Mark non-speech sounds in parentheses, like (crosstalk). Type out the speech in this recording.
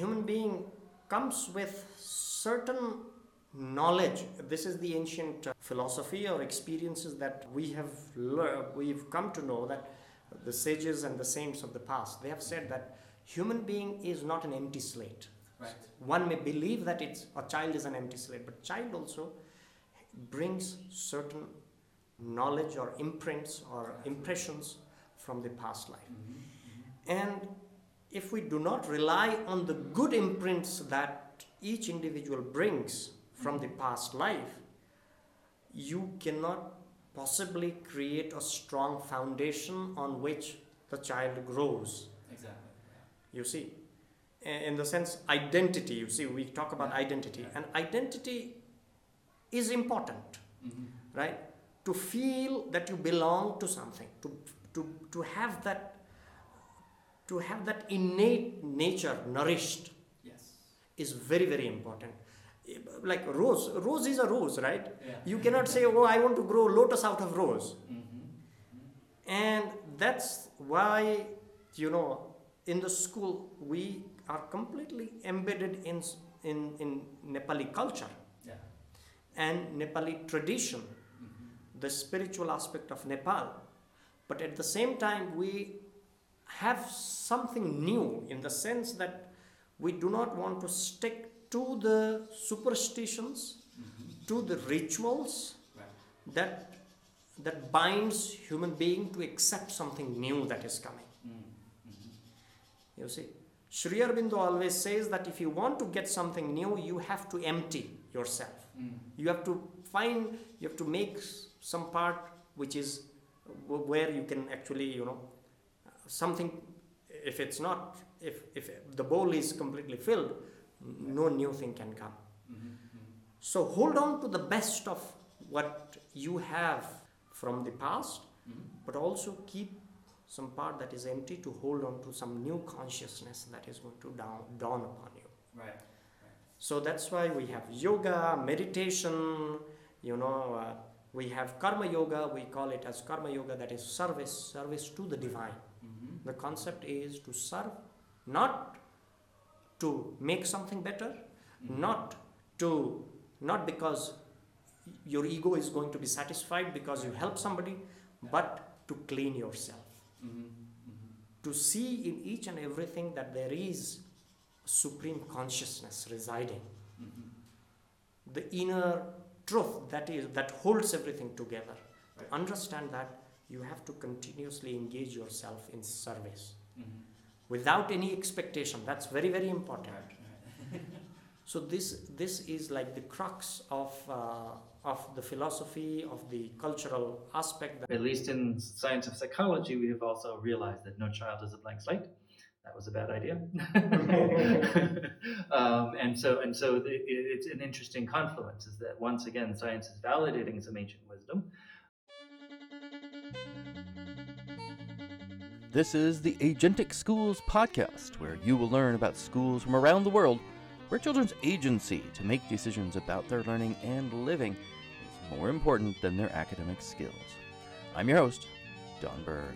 human being comes with certain knowledge. This is the ancient uh, philosophy or experiences that we have learned we've come to know that the sages and the saints of the past they have said that human being is not an empty slate. Right. one may believe that it's a child is an empty slate but child also brings certain knowledge or imprints or impressions from the past life. And if we do not rely on the good imprints that each individual brings from the past life, you cannot possibly create a strong foundation on which the child grows. Exactly. You see, in the sense, identity, you see, we talk about identity, and identity is important, Mm-hmm. right? To feel that you belong to something, to, to, to have that to have that innate nature nourished Yes. is very very important like rose rose is a rose right Yeah. you cannot say oh i want to grow lotus out of rose Mm-hmm. and that's why you know in the school we are completely embedded in in in nepali culture Yeah. and nepali tradition Mm-hmm. the spiritual aspect of nepal but at the same time we have something new in the sense that we do not want to stick to the superstitions Mm-hmm. to the rituals Right. that that binds human being to accept something new that is coming Mm-hmm. you see Sri Aurobindo always says that if you want to get something new you have to empty yourself Mm. you have to find you have to make some part which is where you can actually you know something if it's not if if the bowl is completely filled no new thing can come Mm-hmm. so hold on to the best of what you have from the past Mm-hmm. but also keep some part that is empty to hold on to some new consciousness that is going to dawn, dawn upon you Right. so that's why we have yoga, meditation, you know, uh, we have karma yoga, we call it as karma yoga, that is service, service to the divine. The concept is to serve, not to make something better, Mm-hmm. not to, not because your ego is going to be satisfied because you help somebody, but to clean yourself. Mm-hmm. Mm-hmm. To see in each and everything that there is supreme consciousness residing Mm-hmm. the inner truth that is that holds everything together Right. to understand that you have to continuously engage yourself in service Mm-hmm. without any expectation that's very very important Right. Right. so this this is like the crux of uh, of the philosophy of the cultural aspect that At least in science of psychology, we have also realized that no child is a blank slate. That was a bad idea. (laughs) um, and so, and so, the, it- it's an interesting confluence. Is that once again, science is validating some ancient wisdom. This is the Agentic Schools podcast, where you will learn about schools from around the world where children's agency to make decisions about their learning and living is more important than their academic skills. I'm your host, Don Berg.